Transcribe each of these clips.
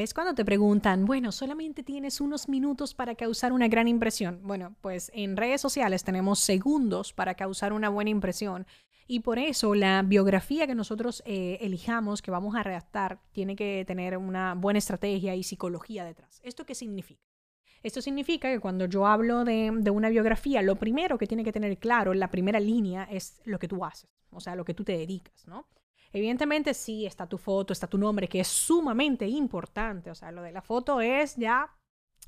¿Ves cuando te preguntan, bueno, solamente tienes unos minutos para causar una gran impresión? Bueno, pues en redes sociales tenemos segundos para causar una buena impresión. Y por eso la biografía que nosotros eh, elijamos, que vamos a redactar, tiene que tener una buena estrategia y psicología detrás. ¿Esto qué significa? Esto significa que cuando yo hablo de, de, una biografía, lo primero que tiene que tener claro, la primera línea, es lo que tú haces, o sea, lo que tú te dedicas, ¿no? Evidentemente sí está tu foto, está tu nombre, que es sumamente importante. O sea, lo de la foto es ya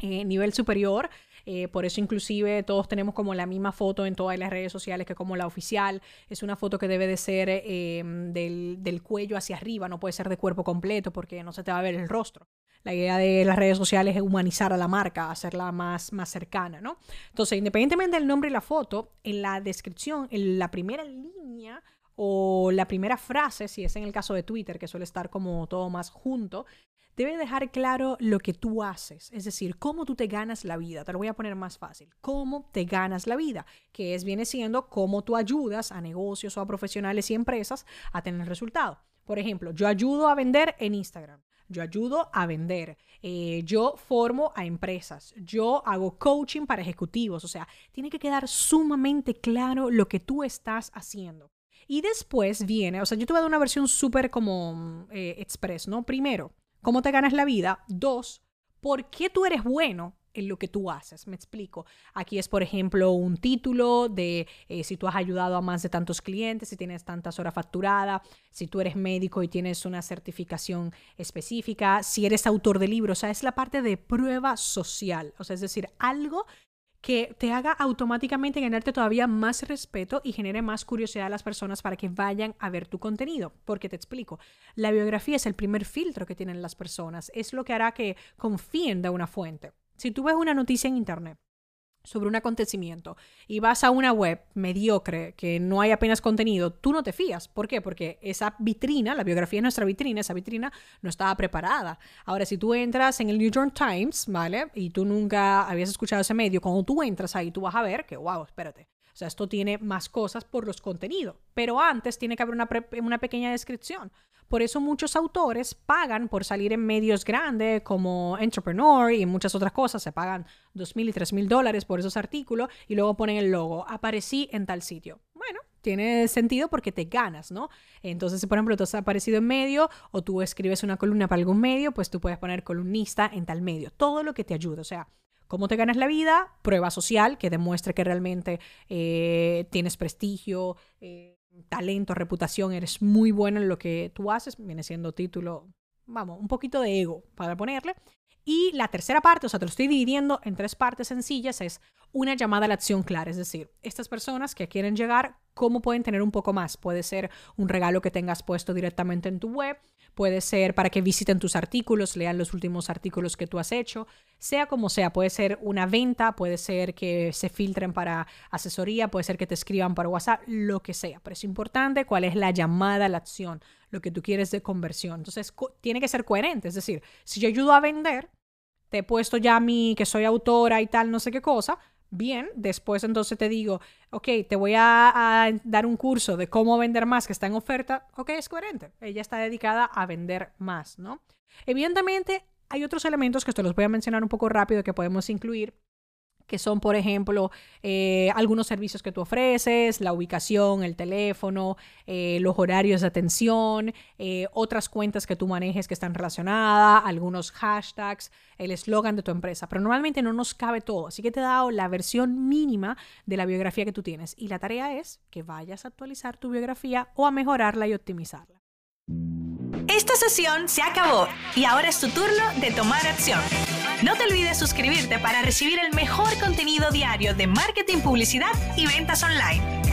eh, nivel superior. Eh, por eso inclusive todos tenemos como la misma foto en todas las redes sociales que como la oficial. Es una foto que debe de ser eh, del, del, cuello hacia arriba, no puede ser de cuerpo completo porque no se te va a ver el rostro. La idea de las redes sociales es humanizar a la marca, hacerla más, más cercana, ¿no? Entonces, independientemente del nombre y la foto, en la descripción, en la primera línea o la primera frase, si es en el caso de Twitter, que suele estar como todo más junto, debe dejar claro lo que tú haces, es decir, cómo tú te ganas la vida. Te lo voy a poner más fácil. Cómo te ganas la vida, que es viene siendo cómo tú ayudas a negocios o a profesionales y empresas a tener resultado. Por ejemplo, yo ayudo a vender en Instagram. Yo ayudo a vender, eh, yo formo a empresas, yo hago coaching para ejecutivos, o sea, tiene que quedar sumamente claro lo que tú estás haciendo. Y después viene, o sea, yo te voy a dar una versión súper como eh, express, ¿no? Primero, ¿cómo te ganas la vida? Dos, ¿por qué tú eres bueno? en lo que tú haces. Me explico. Aquí es, por ejemplo, un título de eh, si tú has ayudado a más de tantos clientes, si tienes tantas horas facturadas, si tú eres médico y tienes una certificación específica, si eres autor de libros. O sea, es la parte de prueba social. O sea, es decir, algo que te haga automáticamente ganarte todavía más respeto y genere más curiosidad a las personas para que vayan a ver tu contenido. Porque te explico, la biografía es el primer filtro que tienen las personas, es lo que hará que confíen de una fuente. Si tú ves una noticia en Internet sobre un acontecimiento y vas a una web mediocre que no hay apenas contenido, tú no te fías. ¿Por qué? Porque esa vitrina, la biografía es nuestra vitrina, esa vitrina no estaba preparada. Ahora, si tú entras en el New York Times, ¿vale? Y tú nunca habías escuchado ese medio, cuando tú entras ahí, tú vas a ver que, wow, espérate. O sea, esto tiene más cosas por los contenidos. Pero antes tiene que haber una, una pequeña descripción. Por eso muchos autores pagan por salir en medios grandes como Entrepreneur y muchas otras cosas. Se pagan dos mil y tres mil dólares por esos artículos y luego ponen el logo. Aparecí en tal sitio. Bueno, tiene sentido porque te ganas, ¿no? Entonces, si por ejemplo tú has aparecido en medio o tú escribes una columna para algún medio, pues tú puedes poner columnista en tal medio. Todo lo que te ayude. O sea, ¿Cómo te ganas la vida? Prueba social que demuestre que realmente eh, tienes prestigio, eh, talento, reputación, eres muy bueno en lo que tú haces, viene siendo título, vamos, un poquito de ego para ponerle. Y la tercera parte, o sea, te lo estoy dividiendo en tres partes sencillas, es una llamada a la acción clara, es decir, estas personas que quieren llegar, ¿cómo pueden tener un poco más? Puede ser un regalo que tengas puesto directamente en tu web, puede ser para que visiten tus artículos, lean los últimos artículos que tú has hecho, sea como sea, puede ser una venta, puede ser que se filtren para asesoría, puede ser que te escriban para WhatsApp, lo que sea, pero es importante cuál es la llamada a la acción, lo que tú quieres de conversión. Entonces, tiene que ser coherente, es decir, si yo ayudo a vender, te he puesto ya a mí que soy autora y tal, no sé qué cosa, bien, después entonces te digo, ok, te voy a, dar un curso de cómo vender más que está en oferta, ok, es coherente, ella está dedicada a vender más, ¿no? Evidentemente, hay otros elementos que te los voy a mencionar un poco rápido que podemos incluir que son, por ejemplo, eh, algunos servicios que tú ofreces, la ubicación, el teléfono, eh, los horarios de atención, eh, otras cuentas que tú manejes que están relacionadas, algunos hashtags, el eslogan de tu empresa. Pero normalmente no nos cabe todo, así que te he dado la versión mínima de la biografía que tú tienes y la tarea es que vayas a actualizar tu biografía o a mejorarla y optimizarla. Esta sesión se acabó y ahora es tu turno de tomar acción. No te olvides suscribirte para recibir el mejor contenido diario de marketing, publicidad y ventas online.